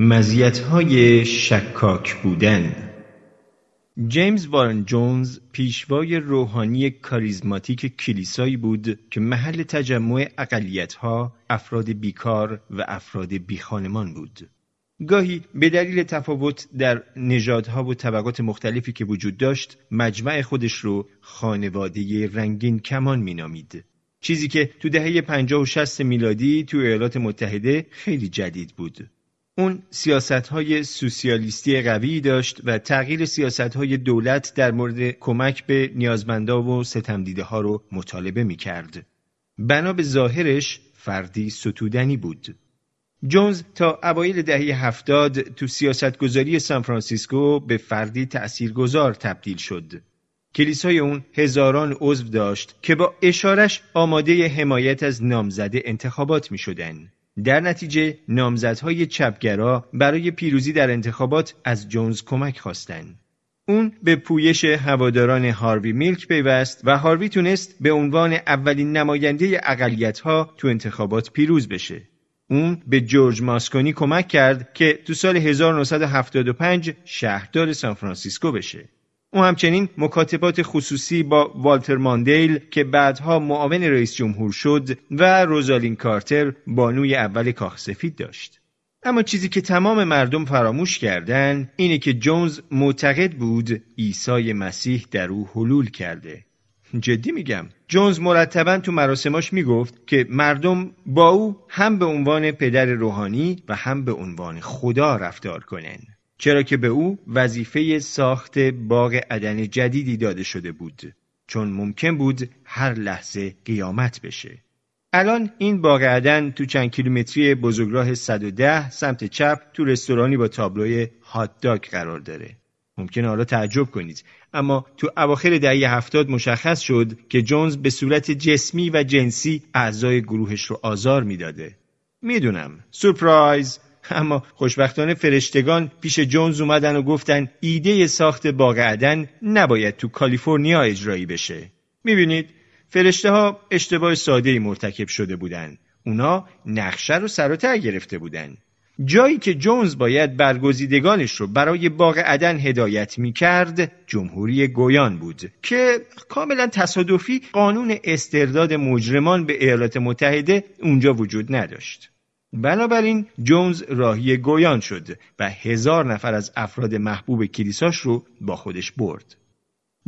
مزیت‌های شکاک بودن. جیمز وارن جونز پیشوای روحانی کاریزماتیک کلیسایی بود که محل تجمع اقلیتها، افراد بیکار و افراد بیخانمان بود. گاهی به دلیل تفاوت در نژادها و طبقات مختلفی که وجود داشت مجمع خودش رو خانواده رنگین کمان مینامید. چیزی که تو دهه 50 و 60 میلادی تو ایالات متحده خیلی جدید بود. اون سیاست های سوسیالیستی قوی داشت و تغییر سیاست های دولت در مورد کمک به نیازمندا و ستمدیده ها رو مطالبه می کرد. بنا به ظاهرش فردی ستودنی بود. جونز تا اوایل دهه هفتاد تو سیاستگذاری سان فرانسیسکو به فردی تأثیرگذار تبدیل شد. کلیسای اون هزاران عضو داشت که با اشارش آماده حمایت از نامزده انتخابات می شدن. در نتیجه نامزدهای چپگرا برای پیروزی در انتخابات از جونز کمک خواستند. اون به پویش هواداران هاروی میلک پیوست و هاروی تونست به عنوان اولین نماینده اقلیتها تو انتخابات پیروز بشه. اون به جورج ماسکونی کمک کرد که تو سال 1975 شهردار سان فرانسیسکو بشه. او همچنین مکاتبات خصوصی با والتر ماندیل که بعدها معاون رئیس جمهور شد و روزالین کارتر بانوی اول کاخ سفید داشت. اما چیزی که تمام مردم فراموش کردن اینه که جونز معتقد بود عیسی مسیح در او حلول کرده. جدی میگم جونز مرتبا تو مراسماش می‌گفت که مردم با او هم به عنوان پدر روحانی و هم به عنوان خدا رفتار کنن چرا که به او وظیفه ساخت باغ عدن جدیدی داده شده بود چون ممکن بود هر لحظه قیامت بشه. الان این باغ عدن تو چند کیلومتری بزرگراه 110 سمت چپ تو رستورانی با تابلوی هات داگ قرار داره. ممکنه حالا تعجب کنید اما تو اواخر دهه هفتاد مشخص شد که جونز به صورت جسمی و جنسی اعضای گروهش رو آزار می‌داده. می‌دونم. سورپرایز! اما خوشبختانه فرشتگان پیش جونز اومدن و گفتن ایده ساخت باغ عدن نباید تو کالیفرنیا اجرایی بشه. می‌بینید فرشته ها اشتباه ساده ای مرتکب شده بودن. اونا نقشه رو سر و گرفته بودن. جایی که جونز باید برگزیدگانش رو برای باغ عدن هدایت می کرد جمهوری گویان بود که کاملا تصادفی قانون استرداد مجرمان به ایالات متحده اونجا وجود نداشت. بنابراین جونز راهی گویان شد و هزار نفر از افراد محبوب کلیساش رو با خودش برد.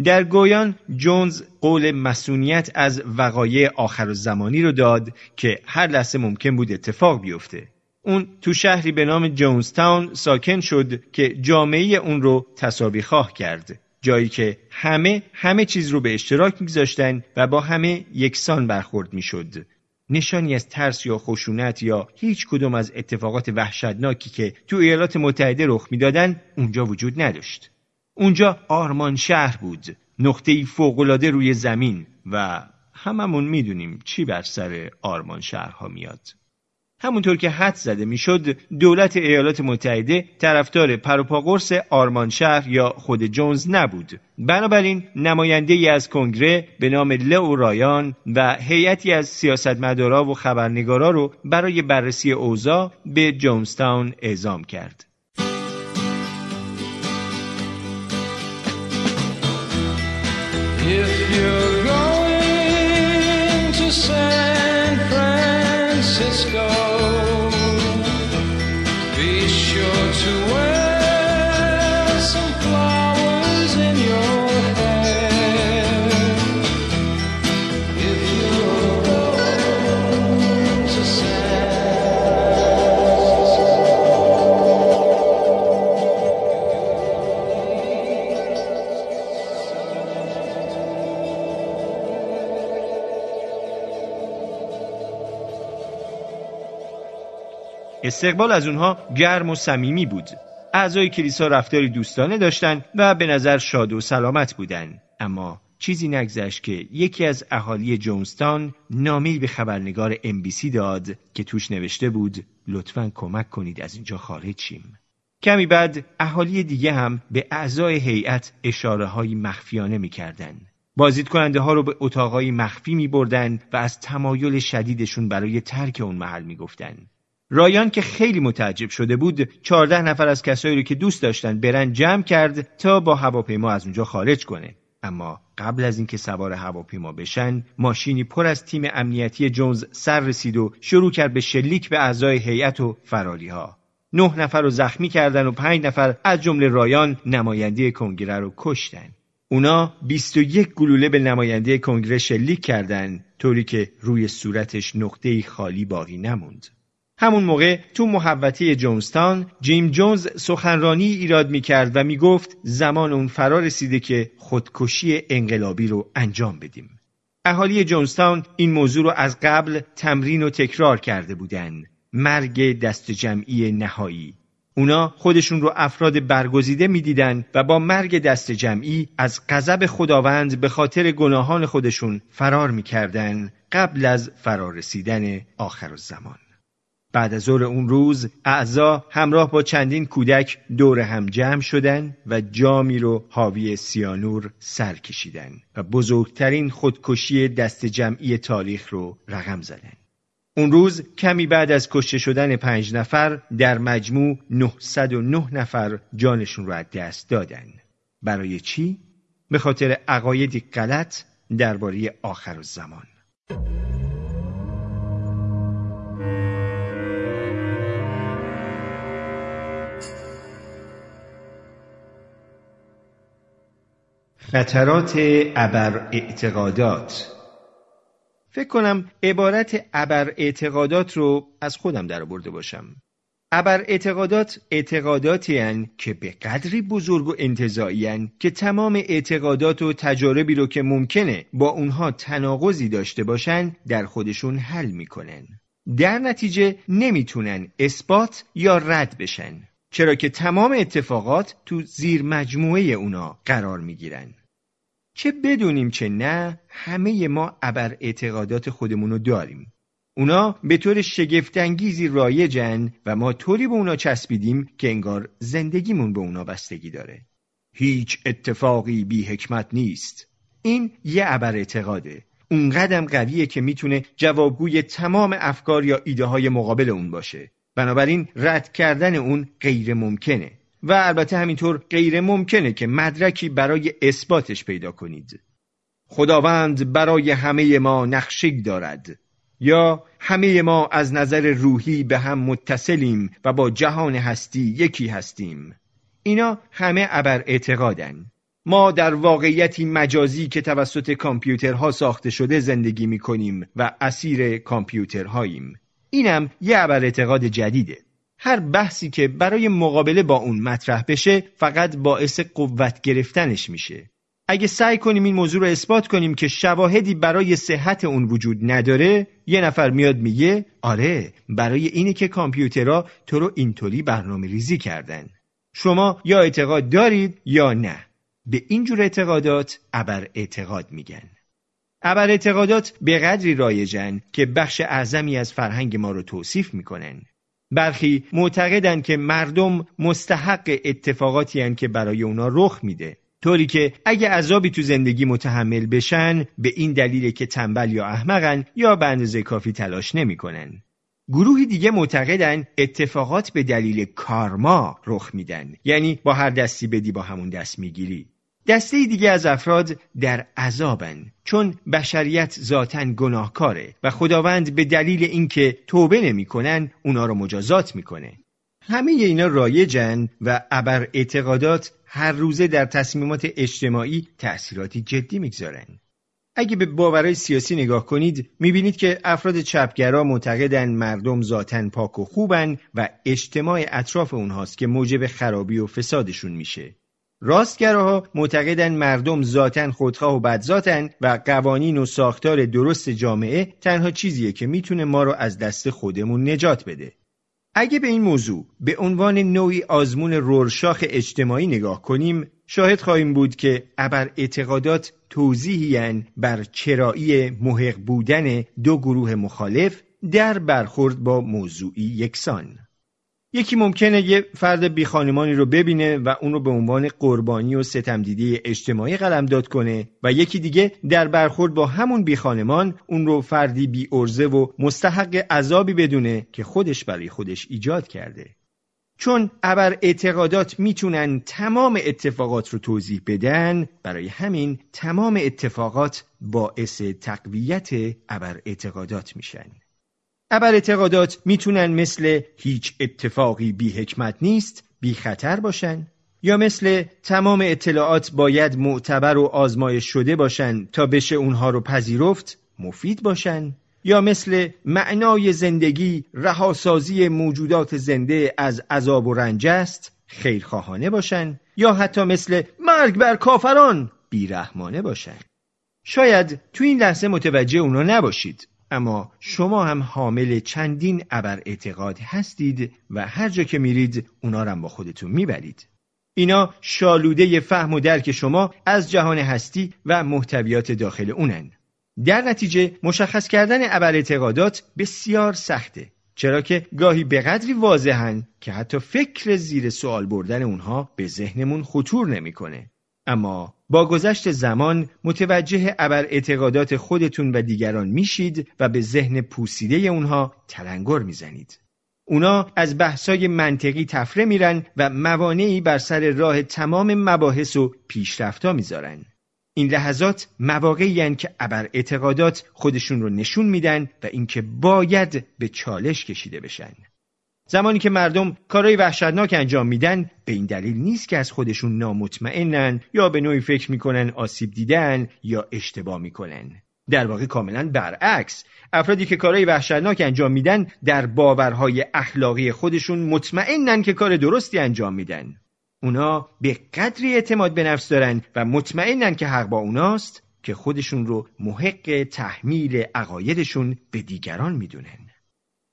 در گویان جونز قول مسئولیت از وقایع آخر زمانی رو داد که هر لحظه ممکن بود اتفاق بیفته. اون تو شهری به نام جونستاون ساکن شد که جامعه اون رو تصابی خواه کرد. جایی که همه همه چیز رو به اشتراک میگذاشتن و با همه یکسان برخورد می‌شد. نشانی از ترس یا خشونت یا هیچ کدوم از اتفاقات وحشتناکی که تو ایالات متحده رخ می‌دادن اونجا وجود نداشت. اونجا آرمان شهر بود، نقطه فوقالعاده روی زمین و هممون می‌دونیم چی بر سر آرمان شهرها میاد. همونطور که حد زده می‌شد دولت ایالات متحده طرفدار پروپاگورس آرمان شهر یا خود جونز نبود. بنابراین نماینده ای از کنگره به نام لئو رایان و هیئتی از سیاستمدارا و خبرنگارا رو برای بررسی اوضاع به جونستاون اعزام کرد. استقبال از اونها گرم و صمیمی بود. اعضای کلیسا رفتاری دوستانه داشتند و به نظر شاد و سلامت بودند اما چیزی نگذشت که یکی از اهالی جونستان نامی به خبرنگار سی داد که توش نوشته بود لطفا کمک کنید از اینجا خارج شیم. کمی بعد اهالی دیگه هم به اعضای هیئت اشاره های مخفیانه می‌کردن. بازدید کننده ها رو به اتاقای مخفی می بردن و از تمایل شدیدشون برای ترک اون محل می گفتن. رایان که خیلی متعجب شده بود چهارده نفر از کسایی رو که دوست داشتن برن جمع کرد تا با هواپیما از اونجا خارج کنه. اما قبل از اینکه سوار هواپیما بشن ماشینی پر از تیم امنیتی جونز سر رسید و شروع کرد به شلیک به اعضای هیئت و فرالی ها نه نفر رو زخمی کردن و پنج نفر از جمله رایان نماینده کنگره رو کشتن. اونا 21 گلوله به نماینده کنگره شلیک کردند طوری که روی صورتش نقطه خالی باقی نموند. همون موقع تو محوطه جونستان جیم جونز سخنرانی ایراد می کرد و می گفت زمان اون فرا رسیده که خودکشی انقلابی رو انجام بدیم. اهالی جونستان این موضوع رو از قبل تمرین و تکرار کرده بودند. مرگ دست جمعی نهایی اونا خودشون رو افراد برگزیده می‌دیدن و با مرگ دست جمعی از غضب خداوند به خاطر گناهان خودشون فرار می‌کردن قبل از فرار رسیدن آخر الزمان. بعد از ظهر اون روز اعضا همراه با چندین کودک دور هم جمع شدن و جامی رو حاوی سیانور سر کشیدن و بزرگترین خودکشی دست جمعی تاریخ رو رقم زدن. اون روز کمی بعد از کشته شدن پنج نفر در مجموع 909 نفر جانشون رو از دست دادن. برای چی؟ به خاطر عقایدی غلط درباره آخر الزمان. خطرات ابر اعتقادات فکر کنم عبارت ابر اعتقادات رو از خودم در برده باشم. ابر اعتقادات اعتقاداتی که به قدری بزرگ و انتظایی که تمام اعتقادات و تجاربی رو که ممکنه با اونها تناقضی داشته باشن در خودشون حل می‌کنن. در نتیجه نمی‌تونن اثبات یا رد بشن. چرا که تمام اتفاقات تو زیر مجموعه اونا قرار می‌گیرن. چه بدونیم چه نه همه ما ابر اعتقادات خودمونو داریم. اونا به طور شگفتانگیزی رایجن و ما طوری به اونا چسبیدیم که انگار زندگیمون به اونا بستگی داره. هیچ اتفاقی بی حکمت نیست. این یه ابر اعتقاده اون قدم قویه که می‌تونه جوابگوی تمام افکار یا ایده های مقابل اون باشه. بنابراین رد کردن اون غیر ممکنه و البته همینطور غیر ممکنه که مدرکی برای اثباتش پیدا کنید. خداوند برای همه ما نقشگ دارد. یا همه ما از نظر روحی به هم متصلیم و با جهان هستی یکی هستیم. اینا همه ابر اعتقادن ما در واقعیتی مجازی که توسط کامپیوترها ساخته شده زندگی می کنیم و اسیر کامپیوترهاییم. اینم یه ابر اعتقاد جدیده. هر بحثی که برای مقابله با اون مطرح بشه فقط باعث قوت گرفتنش میشه. اگه سعی کنیم این موضوع رو اثبات کنیم که شواهدی برای صحت اون وجود نداره یه نفر میاد میگه آره برای اینه که کامپیوترها تو رو اینطوری برنامه ریزی کردن. شما یا اعتقاد دارید یا نه. به اینجور اعتقادات ابر اعتقاد میگن. ابر اعتقادات به قدری رایجن که بخش اعظمی از فرهنگ ما رو توصیف می‌کنن. برخی معتقدند که مردم مستحق اتفاقاتی هن که برای اونا رخ میده. طوری که اگه عذابی تو زندگی متحمل بشن به این دلیل که تنبل یا احمقن یا به اندازه کافی تلاش نمی‌کنن. گروهی دیگه معتقدن اتفاقات به دلیل کارما رخ میدن. یعنی با هر دستی بدی با همون دست می‌گیری. دسته دیگه از افراد در عذابن چون بشریت ذاتا گناهکاره و خداوند به دلیل اینکه توبه نمی‌کنن اونا رو مجازات می‌کنه. همه اینا رایجن و ابر اعتقادات هر روزه در تصمیمات اجتماعی تأثیراتی جدی می‌گذارن. اگه به باورهای سیاسی نگاه کنید می‌بینید که افراد چپگرا معتقدن مردم ذاتا پاک و خوبن و اجتماع اطراف اونهاست که موجب خرابی و فسادشون میشه. راستگراها معتقدند مردم ذاتا خودخواه و بدذاتن و قوانین و ساختار درست جامعه تنها چیزیه که می‌تونه ما رو از دست خودمون نجات بده. اگه به این موضوع به عنوان نوعی آزمون رورشاخ اجتماعی نگاه کنیم شاهد خواهیم بود که ابر اعتقادات توضیحی بر چرایی محق بودن دو گروه مخالف در برخورد با موضوعی یکسان یکی ممکنه یه فرد بیخانمانی رو ببینه و اون رو به عنوان قربانی و ستمدیدی اجتماعی قلمداد کنه و یکی دیگه در برخورد با همون بیخانمان اون رو فردی بی ارزه و مستحق عذابی بدونه که خودش برای خودش ایجاد کرده. چون ابر اعتقادات می‌تونن تمام اتفاقات رو توضیح بدن برای همین تمام اتفاقات باعث تقویت ابر اعتقادات میشن. ابر اعتقادات می‌تونن مثل هیچ اتفاقی بی حکمت نیست بی خطر باشن یا مثل تمام اطلاعات باید معتبر و آزمایش شده باشن تا بشه اونها رو پذیرفت مفید باشن یا مثل معنای زندگی رهاسازی موجودات زنده از عذاب و رنج است خیرخواهانه باشن یا حتی مثل مرگ بر کافران بیرحمانه باشن. شاید تو این لحظه متوجه اونا نباشید. اما شما هم حامل چندین ابر اعتقاد هستید و هر جا که میرید اونا رو با خودتون می‌برید. اینا شالوده فهم و درک شما از جهان هستی و محتویات داخل اونن. در نتیجه مشخص کردن ابر اعتقادات بسیار سخته. چرا که گاهی به قدری واضحن که حتی فکر زیر سوال بردن اونها به ذهنمون خطور نمی‌کنه. اما با گذشت زمان متوجه ابر اعتقادات خودتون و دیگران میشید و به ذهن پوسیده اونها تلنگر می‌زنید. اونا از بحثای منطقی تفره میرن و موانعی بر سر راه تمام مباحث و پیشرفتا می‌ذارن. این لحظات مواقعی که ابر اعتقادات خودشون رو نشون میدن و اینکه باید به چالش کشیده بشن. زمانی که مردم کارهای وحشتناک انجام میدن به این دلیل نیست که از خودشون نامطمئنن یا به نوعی فکر می‌کنن آسیب دیدن یا اشتباه می‌کنن. در واقع کاملا برعکس. افرادی که کارهای وحشتناک انجام میدن در باورهای اخلاقی خودشون مطمئنن که کار درستی انجام میدن. اونا به قدری اعتماد به نفس دارن و مطمئنن که حق با اوناست که خودشون رو محق تحمیل عقایدشون به دیگران می‌دونن.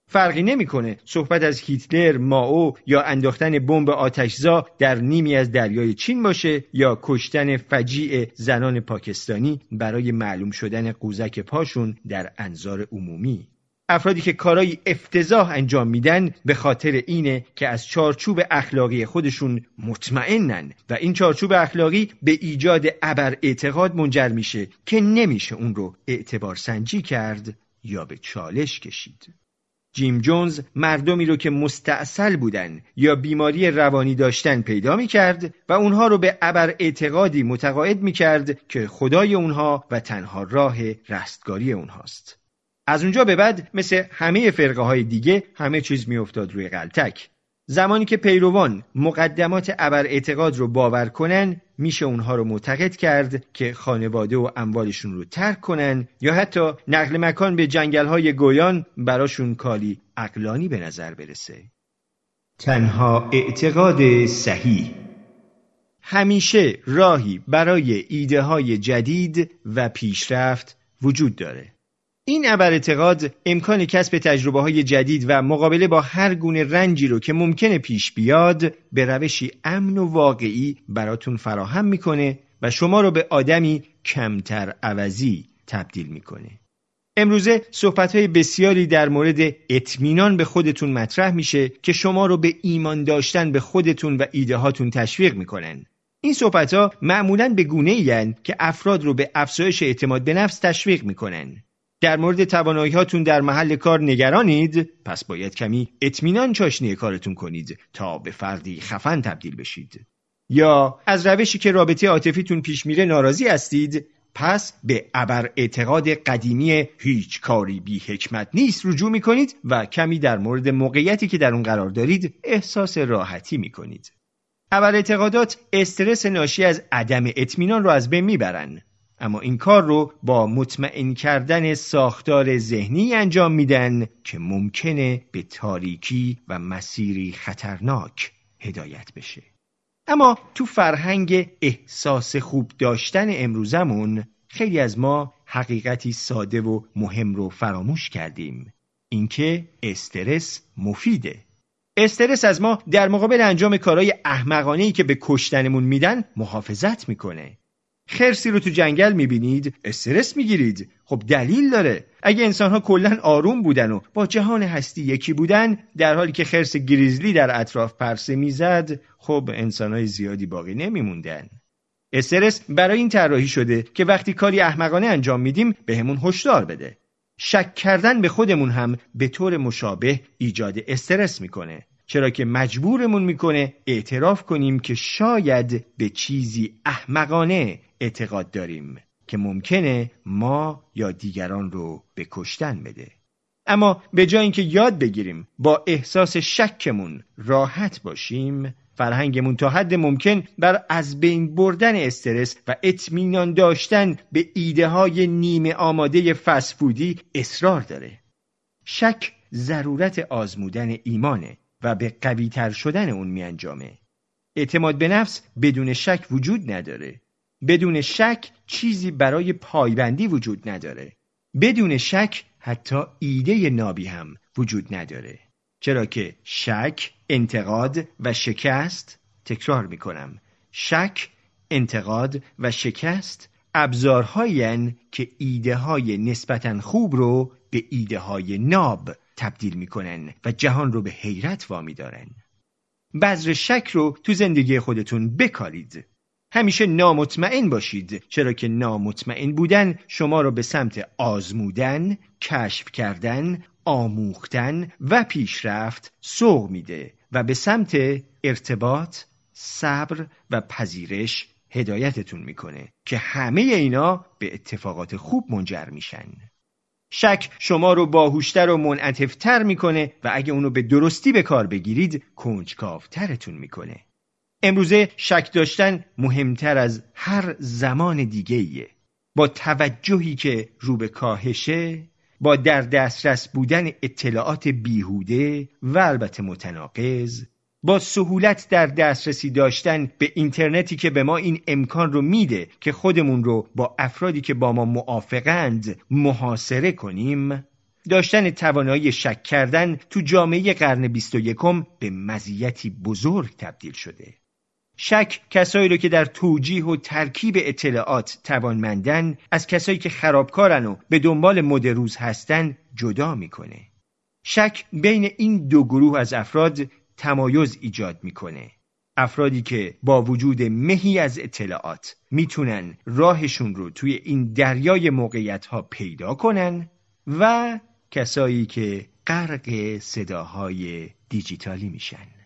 فرقی نمی‌کنه صحبت از هیتلر، ماو یا انداختن بمب آتشزا در نیمی از دریای چین باشه یا کشتن فجیع زنان پاکستانی برای معلوم شدن قوزک پاشون در انظار عمومی. افرادی که کارای افتضاح انجام میدن به خاطر اینه که از چارچوب اخلاقی خودشون مطمئنن و این چارچوب اخلاقی به ایجاد ابر اعتقاد منجر میشه که نمیشه اون رو اعتبار سنجی کرد یا به چالش کشید. جیم جونز مردمی رو که مستاصل بودن یا بیماری روانی داشتن پیدا می کرد و اونها رو به ابر اعتقادی متقاعد می کرد که خدای اونها و تنها راه رستگاری اونهاست. از اونجا به بعد مثل همه فرقه های دیگه همه چیز می افتاد روی غلطک. زمانی که پیروان مقدمات ابر اعتقاد رو باور کنن میشه اونها رو معتقد کرد که خانواده و اموالشون رو ترک کنن یا حتی نقل مکان به جنگل های گویان براشون کالی اقلانی به نظر برسه. تنها اعتقاد صحیح. همیشه راهی برای ایده های جدید و پیشرفت وجود داره. این ابر اعتقاد امکان کسب تجربه های جدید و مقابله با هر گونه رنجی رو که ممکنه پیش بیاد به روشی امن و واقعی براتون فراهم می‌کنه و شما رو به آدمی کمتر عوضی تبدیل می‌کنه. امروزه صحبت های بسیاری در مورد اطمینان به خودتون مطرح میشه که شما رو به ایمان داشتن به خودتون و ایده هاتون تشویق می‌کنن. این صحبت ها معمولا به گونه که افراد رو به افزایش اعتماد به نفس تشویق می‌کنن. در مورد توانایی هاتون در محل کار نگرانید؟ پس باید کمی اطمینان چاشنی کارتون کنید تا به فردی خفن تبدیل بشید. یا از روشی که رابطه عاطفیتون پیش میره ناراضی هستید پس به ابر اعتقاد قدیمی هیچ کاری بی حکمت نیست رجوع می کنید و کمی در مورد موقعیتی که در اون قرار دارید احساس راحتی می کنید. ابر اعتقادات استرس ناشی از عدم اطمینان رو از بین می‌برن. اما این کار رو با مطمئن کردن ساختار ذهنی انجام میدن که ممکنه به تاریکی و مسیری خطرناک هدایت بشه. اما تو فرهنگ احساس خوب داشتن امروزمون خیلی از ما حقیقتی ساده و مهم رو فراموش کردیم. اینکه استرس مفیده. استرس از ما در مقابل انجام کارهای احمقانه ای که به کشتنمون میدن محافظت می‌کنه. خرسی رو تو جنگل می‌بینید استرس می‌گیرید. خب دلیل داره. اگه انسان ها کلا آروم بودن و با جهان هستی یکی بودن در حالی که خرس گریزلی در اطراف پرسه می‌زد خب انسان های زیادی باقی نمیموندن. استرس برای این طراحی شده که وقتی کاری احمقانه انجام میدیم بهمون هشدار بده. شک کردن به خودمون هم به طور مشابه ایجاد استرس می‌کنه. چرا که مجبورمون می‌کنه اعتراف کنیم که شاید به چیزی احمقانه اعتقاد داریم که ممکنه ما یا دیگران رو به کشتن بده. اما به جای اینکه یاد بگیریم با احساس شکمون راحت باشیم فرهنگمون تا حد ممکن بر از بین بردن استرس و اطمینان داشتن به ایده های نیمه آماده فسفودی اصرار داره. شک ضرورت آزمودن ایمانه. به قویتر شدن اون می انجامه. اعتماد به نفس بدون شک وجود نداره. بدون شک چیزی برای پایبندی وجود نداره. بدون شک حتی ایده نابی هم وجود نداره. چرا که شک، انتقاد و شکست تکرار می کنم. شک، انتقاد و شکست ابزارهایی که ایده های نسبتا خوب رو به ایده های ناب تبدیل می‌کنن و جهان رو به حیرت وامی دارن. بذر شک رو تو زندگی خودتون بکارید. همیشه نامطمئن باشید چرا که نامطمئن بودن شما رو به سمت آزمودن، کشف کردن، آموختن و پیشرفت سوق میده و به سمت ارتباط، صبر و پذیرش هدایتتون می‌کنه که همه اینا به اتفاقات خوب منجر میشن. شک شما رو باهوشتر و منعطفتر می‌کنه و اگه اونو به درستی به کار بگیرید کنجکاوترتون می‌کنه. امروزه شک داشتن مهمتر از هر زمان دیگه ایه. با توجهی که رو به کاهشه با در دسترس بودن اطلاعات بیهوده و البته متناقض با سهولت در دسترسی داشتن به اینترنتی که به ما این امکان رو میده که خودمون رو با افرادی که با ما موافقند محاصره کنیم. داشتن توانایی شک کردن تو جامعه قرن بیست و یکم به مزیتی بزرگ تبدیل شده. شک کسایی رو که در توجیه و ترکیب اطلاعات توانمندن از کسایی که خرابکارن و به دنبال مد روز هستن جدا می‌کنه. شک بین این دو گروه از افراد تمایز ایجاد می‌کنه. افرادی که با وجود مهی از اطلاعات می‌تونن راهشون رو توی این دریای موقعیت ها پیدا کنن و کسایی که غرق صداهای دیجیتالی میشن.